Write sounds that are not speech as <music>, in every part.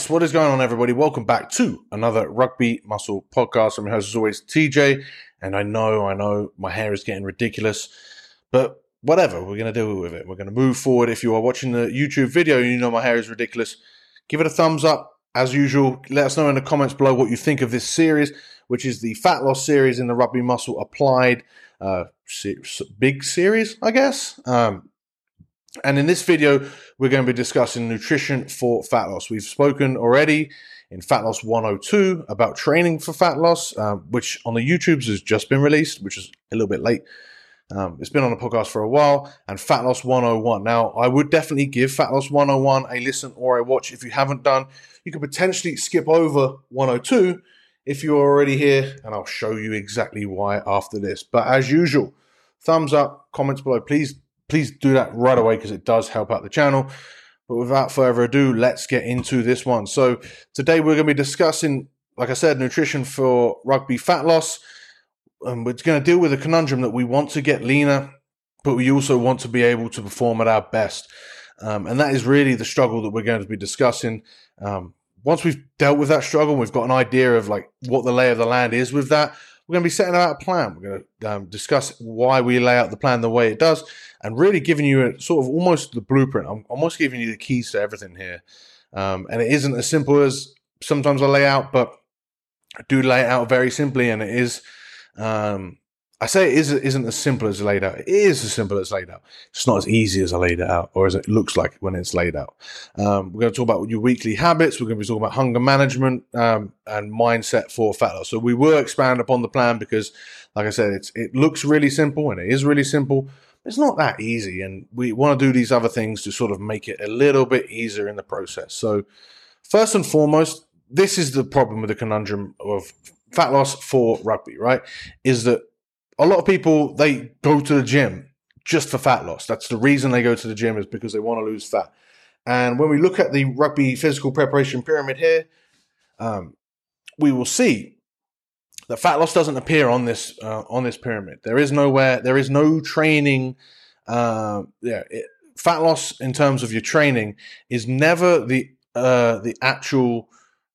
Yes, what is going on, everybody? Welcome back to another Rugby Muscle podcast. I'm your host, as always, TJ. And I know, I know my hair is getting ridiculous, but whatever, we're going to deal with it. We're going to move forward. If you are watching the YouTube video and you know my hair is ridiculous, give it a thumbs up. As usual, let us know in the comments below what you think of this series, which is the fat loss series in the Rugby Muscle Applied uh, big series, I guess. Um, and in this video, we're going to be discussing nutrition for fat loss. We've spoken already in Fat Loss 102 about training for fat loss, um, which on the YouTubes has just been released, which is a little bit late. Um, it's been on the podcast for a while, and Fat Loss 101. Now, I would definitely give Fat Loss 101 a listen or a watch if you haven't done. You could potentially skip over 102 if you're already here, and I'll show you exactly why after this. But as usual, thumbs up, comments below. Please please do that right away because it does help out the channel. But without further ado, let's get into this one. So today we're going to be discussing, like I said, nutrition for rugby fat loss. And we're going to deal with a conundrum that we want to get leaner, but we also want to be able to perform at our best. Um, and that is really the struggle that we're going to be discussing. Um, once we've dealt with that struggle, we've got an idea of like what the lay of the land is with that. We're going to be setting out a plan. We're going to um, discuss why we lay out the plan the way it does, and really giving you a, sort of almost the blueprint. I'm almost giving you the keys to everything here. Um, and it isn't as simple as sometimes I lay out, but I do lay it out very simply, and it is um, I say it is, isn't as simple as laid out. It is as simple as laid out. It's not as easy as I laid it out, or as it looks like when it's laid out. Um, we're going to talk about your weekly habits. We're going to be talking about hunger management um, and mindset for fat loss. So we will expand upon the plan because, like I said, it's it looks really simple and it is really simple. It's not that easy, and we want to do these other things to sort of make it a little bit easier in the process. So, first and foremost, this is the problem with the conundrum of fat loss for rugby, right? Is that a lot of people they go to the gym just for fat loss. That's the reason they go to the gym is because they want to lose fat. And when we look at the rugby physical preparation pyramid here, um, we will see that fat loss doesn't appear on this uh, on this pyramid. There is nowhere. There is no training. Uh, yeah, it, fat loss in terms of your training is never the uh, the actual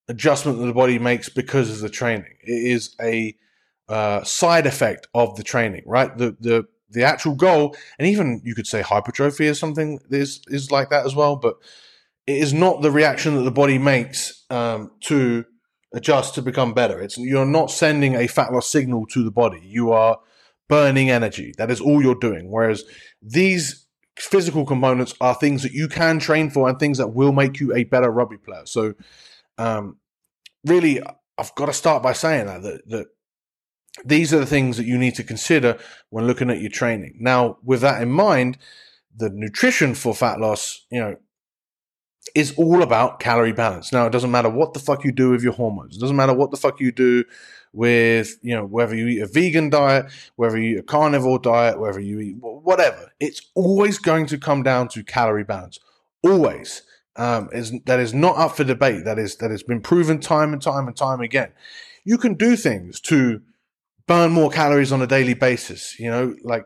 adjustment that the body makes because of the training. It is a uh, side effect of the training, right? The the the actual goal, and even you could say hypertrophy is something is is like that as well, but it is not the reaction that the body makes um, to adjust to become better. It's you're not sending a fat loss signal to the body. You are burning energy. That is all you're doing. Whereas these physical components are things that you can train for and things that will make you a better rugby player. So, um, really, I've got to start by saying that that, that these are the things that you need to consider when looking at your training. Now, with that in mind, the nutrition for fat loss, you know, is all about calorie balance. Now, it doesn't matter what the fuck you do with your hormones. It doesn't matter what the fuck you do with, you know, whether you eat a vegan diet, whether you eat a carnivore diet, whether you eat whatever. It's always going to come down to calorie balance. Always. Um, is, that is not up for debate. That is that has been proven time and time and time again. You can do things to burn more calories on a daily basis. You know, like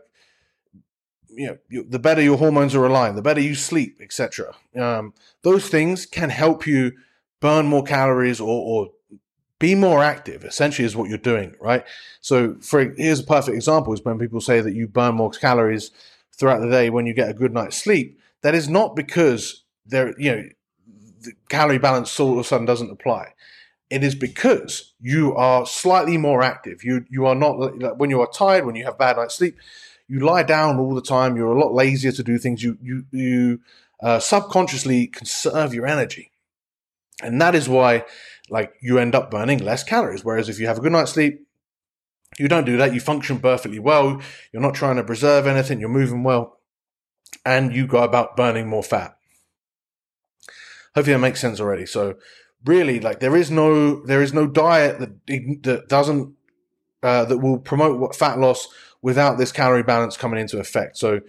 you know, you, the better your hormones are aligned, the better you sleep, etc. Um, those things can help you burn more calories or, or be more active. Essentially, is what you're doing, right? So, for here's a perfect example: is when people say that you burn more calories throughout the day when you get a good night's sleep. That is not because there, you know, the calorie balance all of a sudden doesn't apply it is because you are slightly more active. You you are not when you are tired, when you have bad night's sleep, you lie down all the time. You're a lot lazier to do things. You you you uh, subconsciously conserve your energy, and that is why like you end up burning less calories. Whereas if you have a good night's sleep, you don't do that. You function perfectly well. You're not trying to preserve anything. You're moving well, and you go about burning more fat. Hopefully that makes sense already. So really like there is no there is no diet that that doesn't uh, that will promote fat loss without this calorie balance coming into effect. So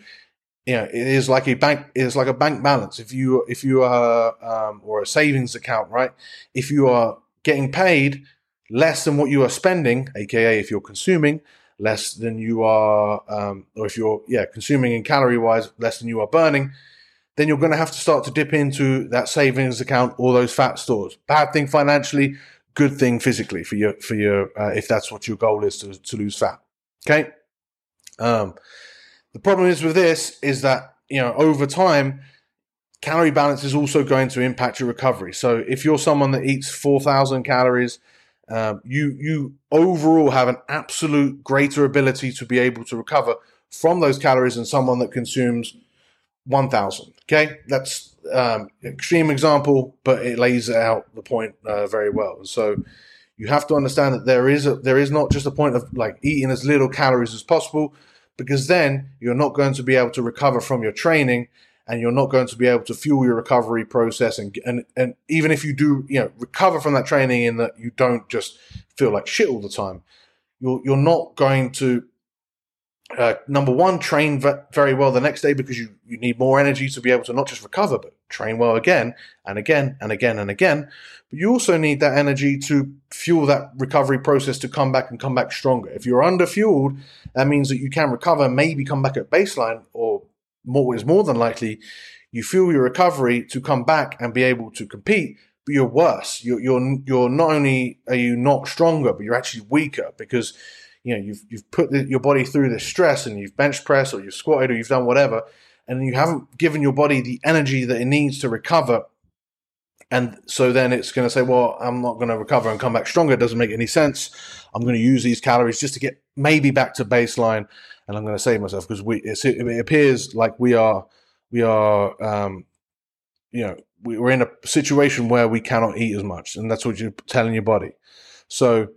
you know it is like a bank it is like a bank balance. If you if you are um, or a savings account, right? If you are getting paid less than what you are spending, aka if you're consuming less than you are, um, or if you're yeah consuming in calorie wise less than you are burning, then you're going to have to start to dip into that savings account or those fat stores. Bad thing financially, good thing physically for your for your uh, if that's what your goal is to to lose fat. Okay. Um, the problem is with this is that you know over time calorie balance is also going to impact your recovery. So if you're someone that eats 4,000 calories, um, you you overall have an absolute greater ability to be able to recover from those calories than someone that consumes 1,000. Okay, that's um, extreme example, but it lays out the point uh, very well. So you have to understand that there is a, there is not just a point of like eating as little calories as possible, because then you're not going to be able to recover from your training and you're not going to be able to fuel your recovery process and and and even if you do you know recover from that training in that you don't just feel like shit all the time you're you're not going to uh, number one train very well the next day because you you need more energy to be able to not just recover but train well again and again and again and again. But you also need that energy to fuel that recovery process to come back and come back stronger. If you're under fueled that means that you can recover maybe come back at baseline or more is more than likely. You feel your recovery to come back and be able to compete, but you're worse. You're you're you're not only are you not stronger, but you're actually weaker because you know you've you've put the, your body through this stress and you've bench pressed or you've squatted or you've done whatever, and you haven't given your body the energy that it needs to recover. And so then it's going to say, well, I'm not going to recover and come back stronger. It doesn't make any sense. I'm going to use these calories just to get maybe back to baseline and I'm going to save myself because we it appears like we are we are um, you know we're in a situation where we cannot eat as much, and that's what you're telling your body. So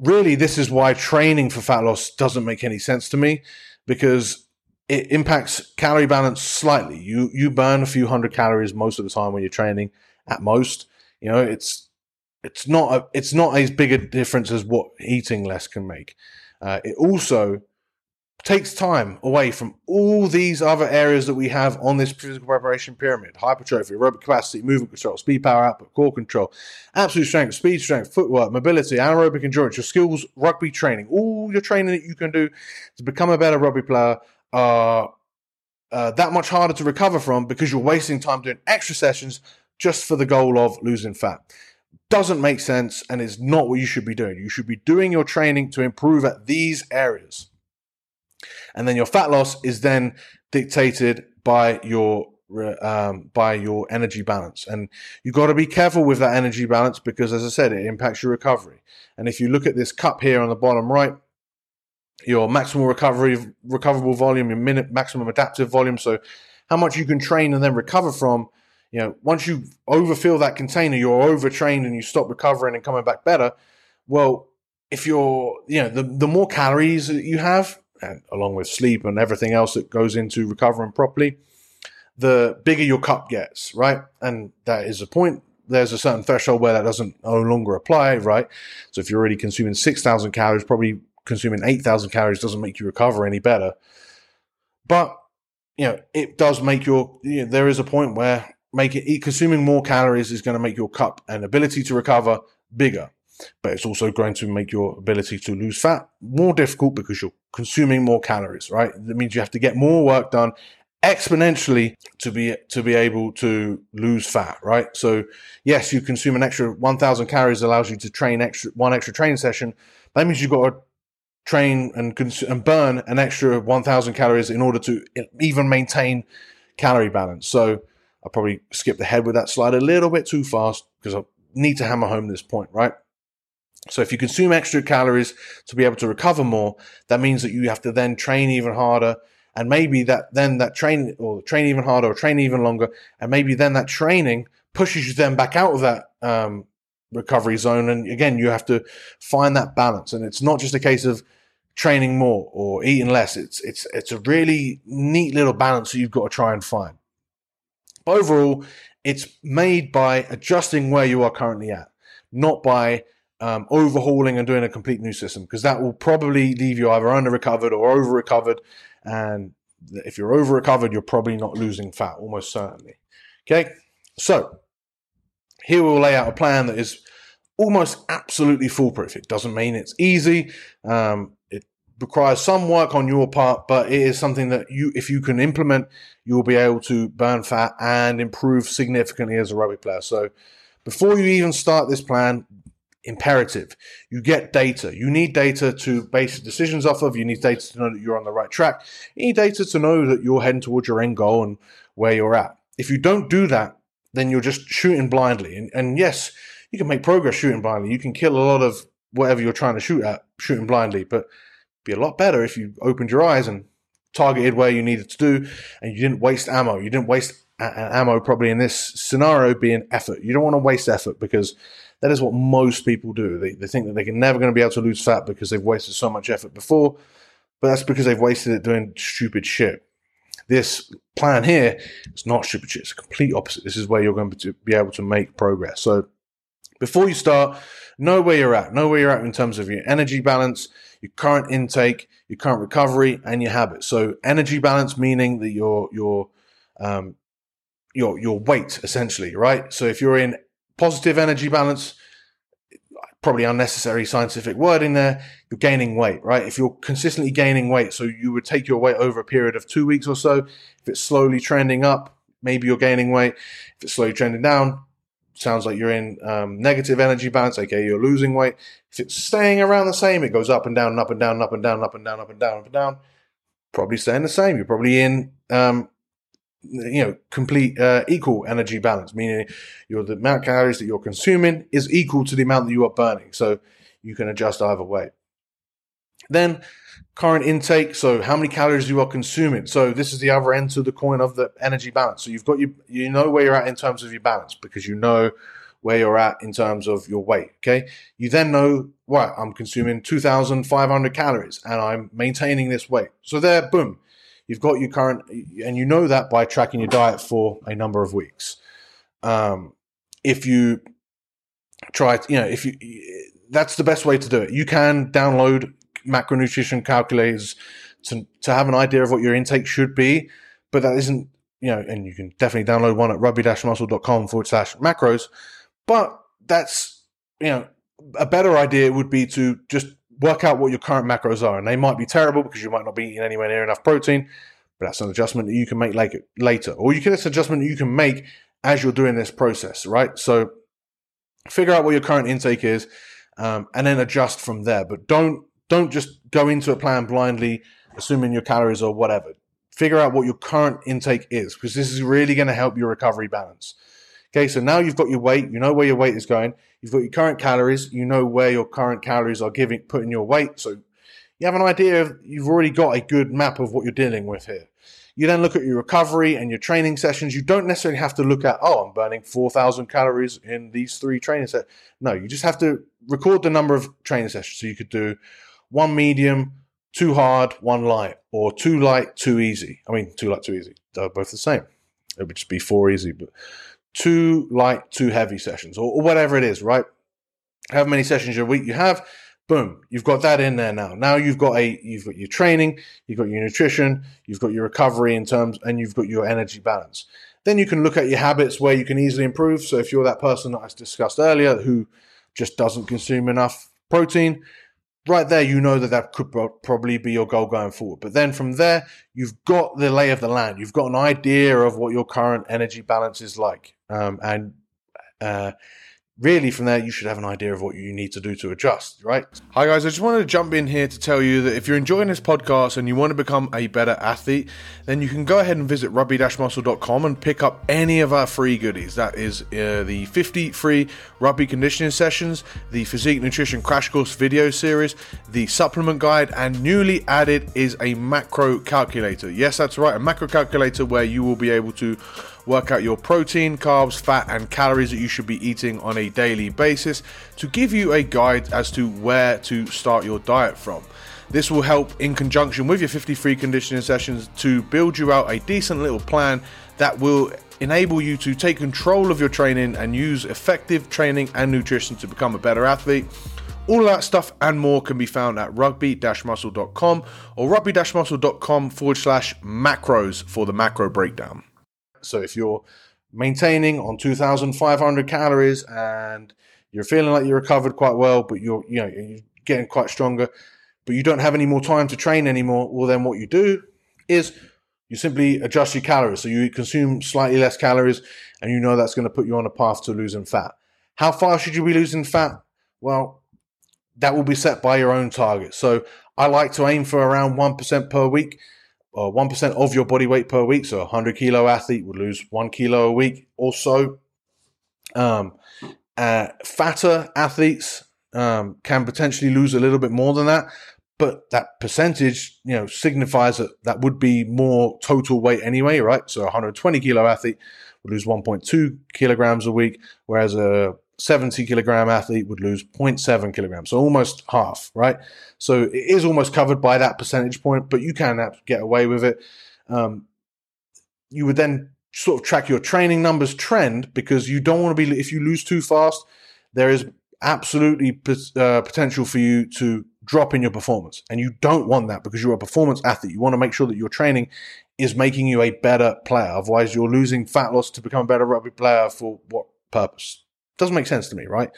really, this is why training for fat loss doesn't make any sense to me because it impacts calorie balance slightly. You you burn a few hundred calories most of the time when you're training at most. You know, it's it's not a, it's not as big a difference as what eating less can make. Uh, it also takes time away from all these other areas that we have on this physical preparation pyramid hypertrophy, aerobic capacity, movement control, speed, power output, core control, absolute strength, speed strength, footwork, mobility, anaerobic endurance, your skills, rugby training, all your training that you can do to become a better rugby player are uh, that much harder to recover from because you're wasting time doing extra sessions just for the goal of losing fat. Doesn't make sense and is not what you should be doing. You should be doing your training to improve at these areas. And then your fat loss is then dictated by your um, by your energy balance. And you've got to be careful with that energy balance because, as I said, it impacts your recovery. And if you look at this cup here on the bottom right, your maximal recovery, recoverable volume, your minute maximum adaptive volume. So, how much you can train and then recover from. You know, once you overfill that container, you're overtrained and you stop recovering and coming back better. Well, if you're, you know, the, the more calories that you have, and along with sleep and everything else that goes into recovering properly, the bigger your cup gets, right? And that is a point. There's a certain threshold where that doesn't no longer apply, right? So if you're already consuming 6,000 calories, probably consuming 8,000 calories doesn't make you recover any better. But, you know, it does make your, you know, there is a point where make it, consuming more calories is going to make your cup and ability to recover bigger but it's also going to make your ability to lose fat more difficult because you're consuming more calories, right? That means you have to get more work done exponentially to be to be able to lose fat, right? So yes, you consume an extra 1000 calories allows you to train extra one extra training session. That means you've got to train and cons- and burn an extra 1000 calories in order to even maintain calorie balance. So I probably skipped ahead with that slide a little bit too fast because I need to hammer home this point, right? So if you consume extra calories to be able to recover more, that means that you have to then train even harder. And maybe that then that train or train even harder or train even longer. And maybe then that training pushes you then back out of that um, recovery zone. And again, you have to find that balance. And it's not just a case of training more or eating less. It's, it's, it's a really neat little balance that you've got to try and find. But overall, it's made by adjusting where you are currently at, not by um, overhauling and doing a complete new system because that will probably leave you either under recovered or over recovered. And if you're over recovered, you're probably not losing fat, almost certainly. Okay, so here we'll lay out a plan that is almost absolutely foolproof. It doesn't mean it's easy. Um, it requires some work on your part, but it is something that you, if you can implement, you will be able to burn fat and improve significantly as a rugby player. So before you even start this plan, imperative. You get data. You need data to base decisions off of. You need data to know that you're on the right track. You need data to know that you're heading towards your end goal and where you're at. If you don't do that, then you're just shooting blindly. And, and yes, you can make progress shooting blindly. You can kill a lot of whatever you're trying to shoot at shooting blindly, but be a lot better if you opened your eyes and targeted where you needed to do and you didn't waste ammo. You didn't waste ammo probably in this scenario being effort. You don't want to waste effort because that is what most people do. They, they think that they're never going to be able to lose fat because they've wasted so much effort before, but that's because they've wasted it doing stupid shit. This plan here is not stupid shit. It's complete opposite. This is where you're going to be able to make progress. So before you start, know where you're at. Know where you're at in terms of your energy balance, your current intake, your current recovery, and your habits. So energy balance meaning that your your um, your your weight essentially, right? So if you're in positive energy balance, probably unnecessary scientific wording there, you're gaining weight, right? If you're consistently gaining weight, so you would take your weight over a period of two weeks or so. If it's slowly trending up, maybe you're gaining weight. If it's slowly trending down, sounds like you're in um, negative energy balance, okay, you're losing weight. If it's staying around the same, it goes up and down, and up and down, and up and down, and up and down, up and down, up and down. Probably staying the same. You're probably in um, you know complete uh, equal energy balance meaning your the amount of calories that you're consuming is equal to the amount that you are burning. So you can adjust either way. Then current intake so how many calories you are consuming. So this is the other end to the coin of the energy balance. So you've got you you know where you're at in terms of your balance because you know where you're at in terms of your weight okay? You then know what i'm consuming 2500 calories and i'm maintaining this weight. So there boom You've got your current, and you know that by tracking your diet for a number of weeks. Um, if you try, you know, if you, that's the best way to do it. You can download macronutrition calculators to, to have an idea of what your intake should be, but that isn't, you know, and you can definitely download one at rugby-muscle.com forward slash macros. But that's, you know, a better idea would be to just work out what your current macros are. And they might be terrible because you might not be eating anywhere near enough protein, but that's an adjustment that you can make later. Or you can, it's an adjustment you can make as you're doing this process, right? So figure out what your current intake is um, and then adjust from there. But don't, don't just go into a plan blindly, assuming your calories or whatever. Figure out what your current intake is because this is really going to help your recovery balance. Okay, so now you've got your weight, you know where your weight is going, you've got your current calories, you know where your current calories are giving putting your weight. So you have an idea of you've already got a good map of what you're dealing with here. You then look at your recovery and your training sessions. You don't necessarily have to look at, oh, I'm burning 4,000 calories in these three training sessions. No, you just have to record the number of training sessions. So you could do one medium, two hard, one light, or two light, two easy. I mean, two light, two easy. They're both the same. It would just be four easy, but two light, two heavy sessions, or, or whatever it is, right? However many sessions a week you have, boom, you've got that in there now. Now you've got a you've got your training, you've got your nutrition, you've got your recovery in terms, and you've got your energy balance. Then you can look at your habits where you can easily improve. So if you're that person that I discussed earlier who just doesn't consume enough protein, right there, you know that that could probably be your goal going forward. But then from there, you've got the lay of the land. You've got an idea of what your current energy balance is like. Um, and uh, really from there you should have an idea of what you need to do to adjust right? Hi guys. I just wanted to jump in here to tell you that if you're enjoying this podcast and you want to become a better athlete then you can go ahead and visit rugby-muscle.com and pick up any of our free goodies. That is uh, the 50 free rugby conditioning sessions the physique nutrition crash course video series the supplement guide and newly added is a macro calculator. Yes that's right a macro calculator where you will be able to work out your protein, carbs, fat, and calories that you should be eating on a daily basis to give you a guide as to where to start your diet from. This will help in conjunction with your 53 conditioning sessions to build you out a decent little plan that will enable you to take control of your training and use effective training and nutrition to become a better athlete. All that stuff and more can be found at rugby-muscle.com or rugby-muscle.com forward slash macros for the macro breakdown. So if you're maintaining on 2,500 calories and you're feeling like you're recovered quite well, but you're you know you're getting quite stronger, but you don't have any more time to train anymore, well, then what you do is you simply adjust your calories. So you consume slightly less calories and you know that's going to put you on a path to losing fat. How far should you be losing fat? Well, that will be set by your own target. So I like to aim for around 1% per week or 1% of your body weight per week. So a 100 kilo athlete would lose one kilo a week or so. Um, uh, fatter athletes um, can potentially lose a little bit more than that, but that percentage, you know, signifies that that would be more total weight anyway, right? So a 120 kilo athlete would lose 1.2 kilograms a week, whereas a 70 kilogram athlete would lose 0.7 kilograms, so almost half, right? So it is almost covered by that percentage point, but you can get away with it. Um, you would then sort of track your training numbers trend because you don't want to be, if you lose too fast, there is absolutely uh, potential for you to drop in your performance. And you don't want that because you're a performance athlete. You want to make sure that your training is making you a better player. Otherwise, you're losing fat loss to become a better rugby player for what purpose? Doesn't make sense to me, right?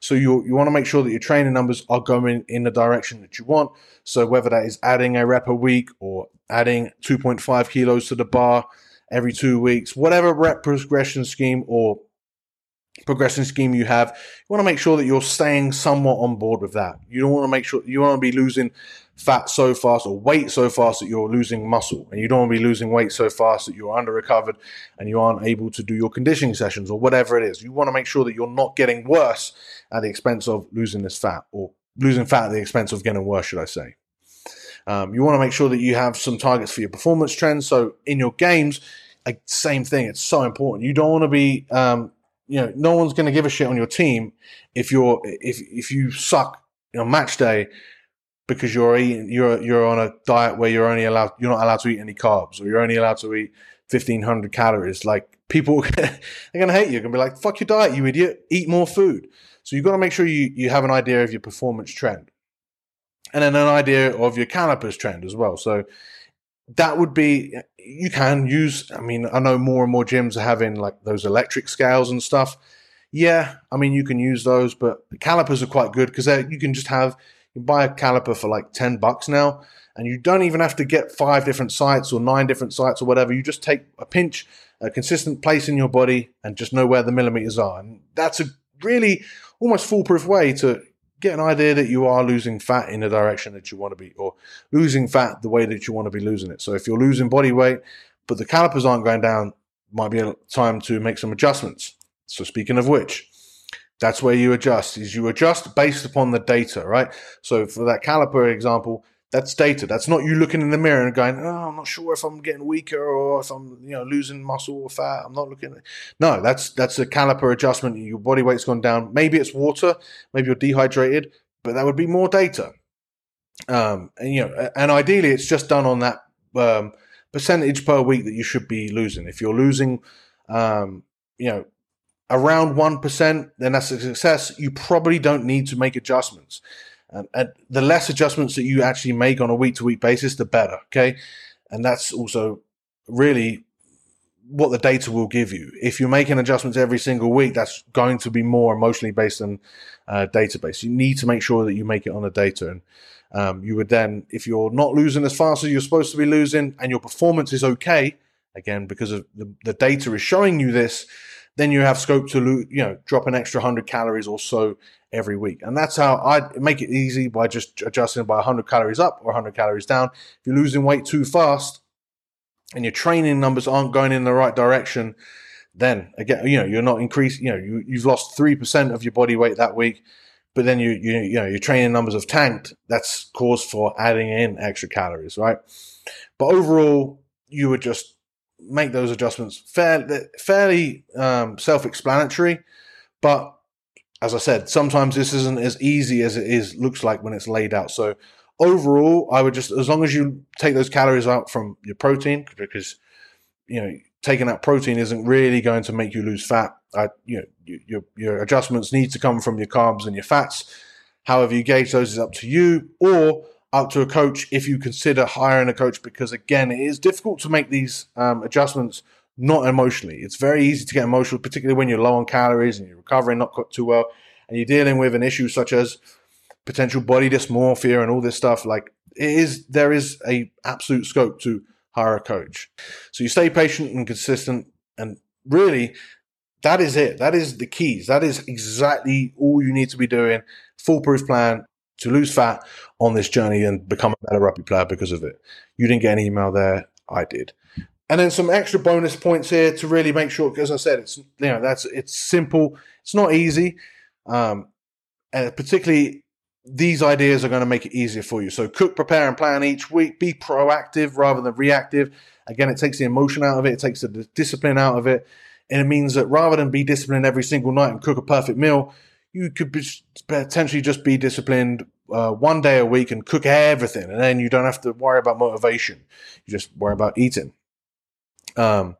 So you you want to make sure that your training numbers are going in the direction that you want. So whether that is adding a rep a week or adding 2.5 kilos to the bar every two weeks, whatever rep progression scheme or progression scheme you have, you want to make sure that you're staying somewhat on board with that. You don't want to make sure you want to be losing fat so fast or weight so fast that you're losing muscle, and you don't want to be losing weight so fast that you're under recovered and you aren't able to do your conditioning sessions or whatever it is. You want to make sure that you're not getting worse at the expense of losing this fat or losing fat at the expense of getting worse, should I say. Um, you want to make sure that you have some targets for your performance trends. So in your games, like, same thing. It's so important. You don't want to be um, you know, no one's going to give a shit on your team if you're if if you suck on match day because you're eating you're you're on a diet where you're only allowed you're not allowed to eat any carbs or you're only allowed to eat 1500 calories. Like people <laughs> they're going to hate you. Going to be like fuck your diet you idiot. Eat more food. So you've got to make sure you you have an idea of your performance trend. And then an idea of your calipers trend as well. So that would be you can use i mean i know more and more gyms are having like those electric scales and stuff. Yeah i mean you can use those but calipers are quite good because you can just have you buy a caliper for like 10 bucks now and you don't even have to get five different sites or nine different sites or whatever you just take a pinch a consistent place in your body and just know where the millimeters are and that's a really almost foolproof way to get an idea that you are losing fat in the direction that you want to be, or losing fat the way that you want to be losing it. So if you're losing body weight, but the calipers aren't going down, might be a time to make some adjustments. So speaking of which, that's where you adjust. Is you adjust based upon the data, right? So for that caliper example, that's data. That's not you looking in the mirror and going, "Oh, I'm not sure if I'm getting weaker or if I'm, you know, losing muscle or fat." I'm not looking. No, that's that's a caliper adjustment. Your body weight's gone down. Maybe it's water. Maybe you're dehydrated, but that would be more data. Um, and you know, and ideally, it's just done on that um, percentage per week that you should be losing. If you're losing, um, you know, around one percent, then that's a success. You probably don't need to make adjustments. Um, and the less adjustments that you actually make on a week to week basis, the better. Okay. And that's also really what the data will give you. If you're making adjustments every single week, that's going to be more emotionally based than uh, database. You need to make sure that you make it on a data. And um, you would then, if you're not losing as fast as you're supposed to be losing and your performance is okay, again, because of the, the data is showing you this, then you have scope to, lo- you know, drop an extra 100 calories or so every week. And that's how I make it easy by just adjusting by 100 calories up or 100 calories down. If you're losing weight too fast and your training numbers aren't going in the right direction, then again, you know, you're not increasing, you know, you, you've lost 3% of your body weight that week, but then you, you, you know, your training numbers have tanked. That's cause for adding in extra calories, right? But overall, you would just make those adjustments fairly, fairly um, self-explanatory, but as I said, sometimes this isn't as easy as it is looks like when it's laid out. So overall, I would just as long as you take those calories out from your protein, because you know taking out protein isn't really going to make you lose fat. I, you know, your your adjustments need to come from your carbs and your fats. However, you gauge those is up to you, or up to a coach if you consider hiring a coach. Because again, it is difficult to make these um, adjustments not emotionally. It's very easy to get emotional, particularly when you're low on calories and you're recovering not too well, and you're dealing with an issue such as potential body dysmorphia and all this stuff, like it is there is a absolute scope to hire a coach. So you stay patient and consistent, and really that is it. That is the keys. That is exactly all you need to be doing. Foolproof plan to lose fat on this journey and become a better rugby player because of it. You didn't get an email there. I did. And then some extra bonus points here to really make sure, as I said, it's you know that's it's simple. It's not easy, um, and particularly these ideas are going to make it easier for you. So cook, prepare, and plan each week. Be proactive rather than reactive. Again, it takes the emotion out of it. It takes the discipline out of it. And it means that rather than be disciplined every single night and cook a perfect meal, you could be, potentially just be disciplined uh, one day a week and cook everything. And then you don't have to worry about motivation. You just worry about eating. Um,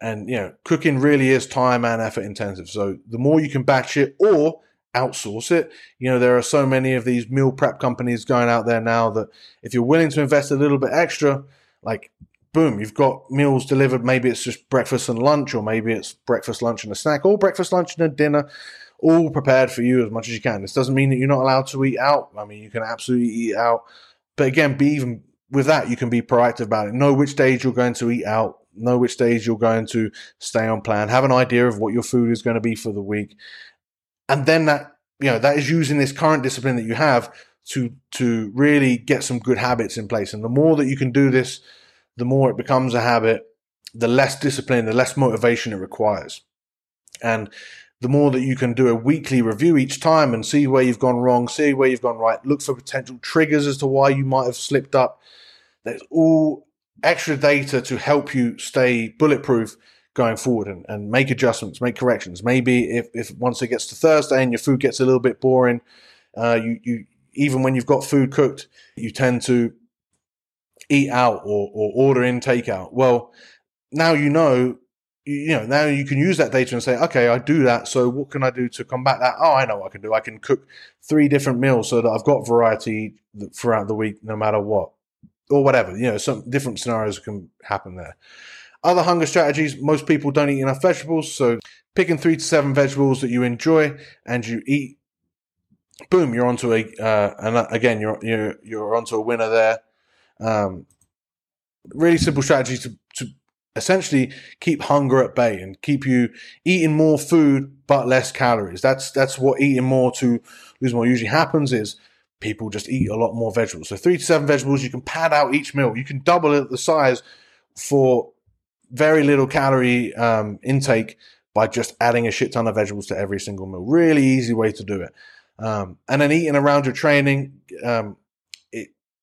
and, you know, cooking really is time and effort intensive. So the more you can batch it or outsource it. You know, there are so many of these meal prep companies going out there now that if you're willing to invest a little bit extra, like boom, you've got meals delivered. Maybe it's just breakfast and lunch, or maybe it's breakfast, lunch, and a snack, or breakfast, lunch, and a dinner, all prepared for you as much as you can. This doesn't mean that you're not allowed to eat out. I mean, you can absolutely eat out. But again, be even with that, you can be proactive about it. Know which days you're going to eat out. Know which days you're going to stay on plan. Have an idea of what your food is going to be for the week. And then that, you know, that is using this current discipline that you have to, to really get some good habits in place. And the more that you can do this, the more it becomes a habit, the less discipline, the less motivation it requires. And the more that you can do a weekly review each time and see where you've gone wrong, see where you've gone right, look for potential triggers as to why you might have slipped up. There's all extra data to help you stay bulletproof going forward and, and make adjustments, make corrections. Maybe if, if once it gets to Thursday and your food gets a little bit boring, uh, you, you even when you've got food cooked, you tend to eat out or, or order in takeout. Well, now you know, you know, now you can use that data and say, okay, I do that. So what can I do to combat that? Oh, I know what I can do. I can cook three different meals so that I've got variety throughout the week, no matter what, or whatever. You know, some different scenarios can happen there. Other hunger strategies, most people don't eat enough vegetables. So picking three to seven vegetables that you enjoy and you eat, boom, you're onto a, uh, and again, you're, you're, you're onto a winner there. Um, really simple strategy to, to essentially keep hunger at bay and keep you eating more food but less calories. That's that's what eating more to lose more usually happens is people just eat a lot more vegetables. So three to seven vegetables, you can pad out each meal. You can double it the size for very little calorie um, intake by just adding a shit ton of vegetables to every single meal. Really easy way to do it. Um, and then eating around your training. Um,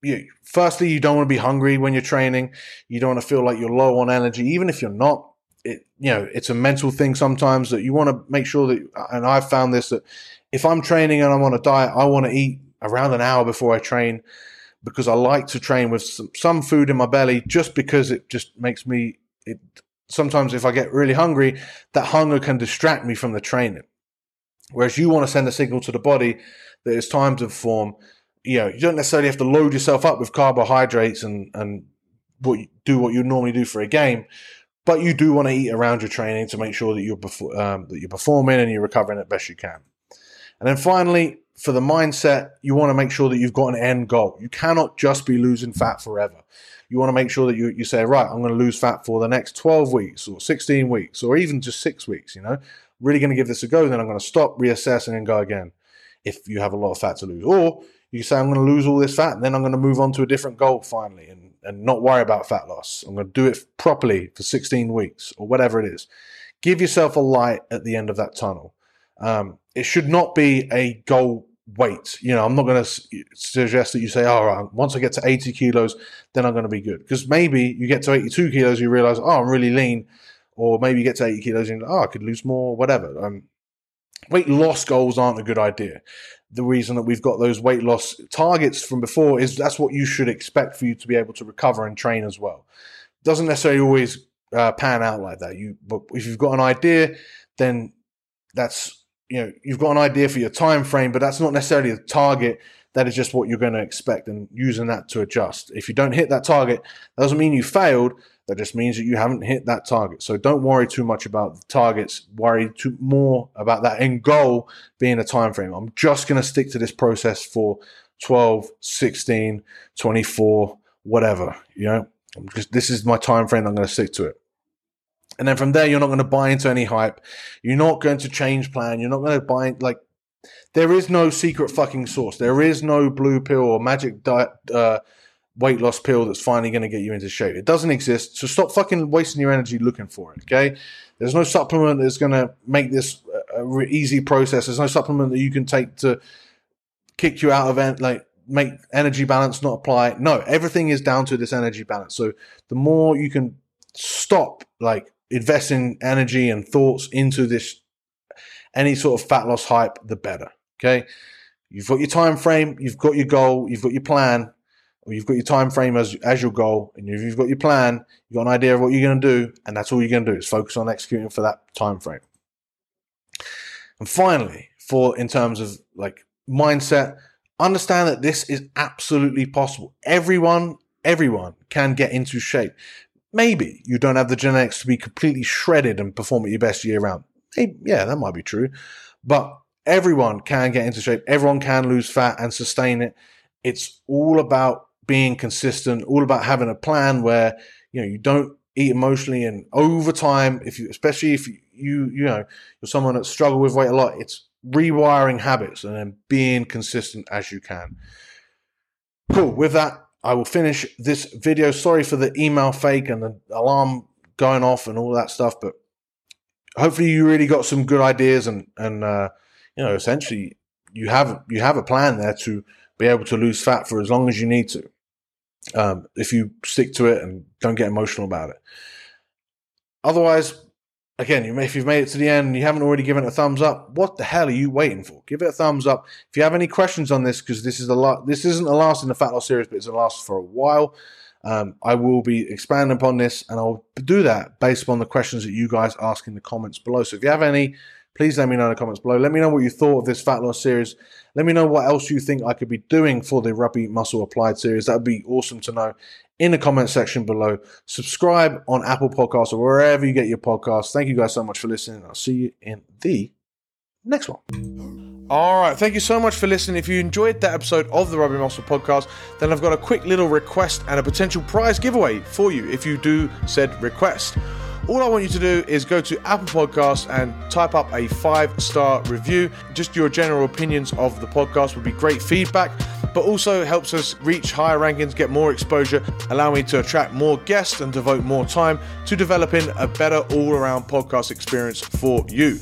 you, firstly, you don't want to be hungry when you're training. You don't want to feel like you're low on energy, even if you're not. It, you know, it's a mental thing sometimes that you want to make sure that, and I've found this that if I'm training and I'm on a diet, I want to eat around an hour before I train because I like to train with some, some food in my belly just because it just makes me, it, sometimes if I get really hungry, that hunger can distract me from the training. Whereas you want to send a signal to the body that it's time to perform you know, you don't necessarily have to load yourself up with carbohydrates and, and what you, do what you normally do for a game, but you do want to eat around your training to make sure that you're, um, that you're performing and you're recovering as best you can. And then finally, for the mindset, you want to make sure that you've got an end goal. You cannot just be losing fat forever. You want to make sure that you, you say, right, I'm going to lose fat for the next 12 weeks or 16 weeks or even just six weeks, you know, really going to give this a go. Then I'm going to stop, reassess, and then go again if you have a lot of fat to lose. Or you say, I'm going to lose all this fat, and then I'm going to move on to a different goal finally and, and not worry about fat loss. I'm going to do it properly for 16 weeks or whatever it is. Give yourself a light at the end of that tunnel. Um, it should not be a goal weight. You know, I'm not going to suggest that you say, all right, once I get to 80 kilos, then I'm going to be good. Because maybe you get to 82 kilos, you realize, oh, I'm really lean. Or maybe you get to 80 kilos and, oh, I could lose more, whatever. Um, weight loss goals aren't a good idea the reason that we've got those weight loss targets from before is that's what you should expect for you to be able to recover and train as well. Doesn't necessarily always uh, pan out like that. You, but if you've got an idea, then that's you know you've got an idea for your time frame, but that's not necessarily the target. That is just what you're going to expect, and using that to adjust. If you don't hit that target, that doesn't mean you failed. That just means that you haven't hit that target. So don't worry too much about the targets. Worry too more about that end goal being a time frame. I'm just going to stick to this process for 12, 16, 24, whatever. You know, just, this is my time frame. I'm going to stick to it. And then from there, you're not going to buy into any hype. You're not going to change plan. You're not going to buy like there is no secret fucking sauce. There is no blue pill or magic diet, uh, weight loss pill that's finally going to get you into shape. It doesn't exist. So stop fucking wasting your energy looking for it. Okay. There's no supplement that's going to make this easy process. There's no supplement that you can take to kick you out of it, like make energy balance not apply. No, everything is down to this energy balance. So the more you can stop like investing energy and thoughts into this any sort of fat loss hype, the better. Okay. You've got your time frame, you've got your goal, you've got your plan, you've got your time frame as, as your goal, and you've got your plan, you've got an idea of what you're going to do, and that's all you're going to do is focus on executing for that time frame. And finally, for in terms of like mindset, understand that this is absolutely possible. Everyone, everyone can get into shape. Maybe you don't have the genetics to be completely shredded and perform at your best year round. Hey, yeah, that might be true. But everyone can get into shape. Everyone can lose fat and sustain it. It's all about being consistent, all about having a plan where, you know, you don't eat emotionally and over time, if you, especially if you, you, know, you're someone that struggle with weight a lot, it's rewiring habits and then being consistent as you can. Cool. With that, I will finish this video. Sorry for the email fake and the alarm going off and all that stuff, but hopefully you really got some good ideas and and uh, you know essentially you have you have a plan there to be able to lose fat for as long as you need to. Um, if you stick to it and don't get emotional about it. Otherwise, again, if you've made it to the end and you haven't already given it a thumbs up, what the hell are you waiting for? Give it a thumbs up. If you have any questions on this, because this is a lot, this isn't the last in the fat loss series, but it's the last for a while. Um, I will be expanding upon this, and I'll do that based upon the questions that you guys ask in the comments below. So if you have any, please let me know in the comments below. Let me know what you thought of this fat loss series. Let me know what else you think I could be doing for the Rugby Muscle Applied series. That would be awesome to know in the comment section below. Subscribe on Apple Podcasts or wherever you get your podcasts. Thank you guys so much for listening. I'll see you in the next one. All right. Thank you so much for listening. If you enjoyed that episode of the Rugby Muscle podcast, then I've got a quick little request and a potential prize giveaway for you if you do said request. All I want you to do is go to Apple Podcasts and type up a five star review. Just your general opinions of the podcast would be great feedback, but also helps us reach higher rankings, get more exposure, allow me to attract more guests and devote more time to developing a better all around podcast experience for you.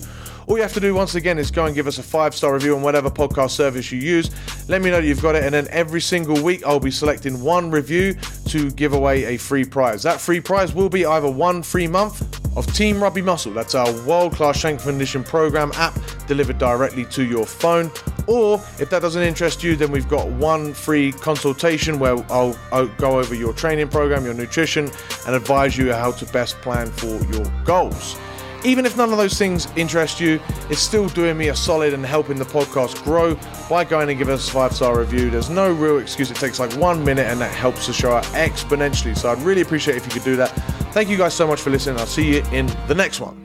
All you have to do once again is go and give us a five star review on whatever podcast service you use. Let me know you've got it, and then every single week I'll be selecting one review to give away a free prize. That free prize will be either one free month of Team Rugby Muscle, that's our world class strength condition program app delivered directly to your phone. Or if that doesn't interest you, then we've got one free consultation where I'll, I'll go over your training program, your nutrition, and advise you how to best plan for your goals. Even if none of those things interest you, it's still doing me a solid and helping the podcast grow by going and giving us a five star review. There's no real excuse. It takes like one minute and that helps the show out exponentially. So I'd really appreciate if you could do that. Thank you guys so much for listening. I'll see you in the next one.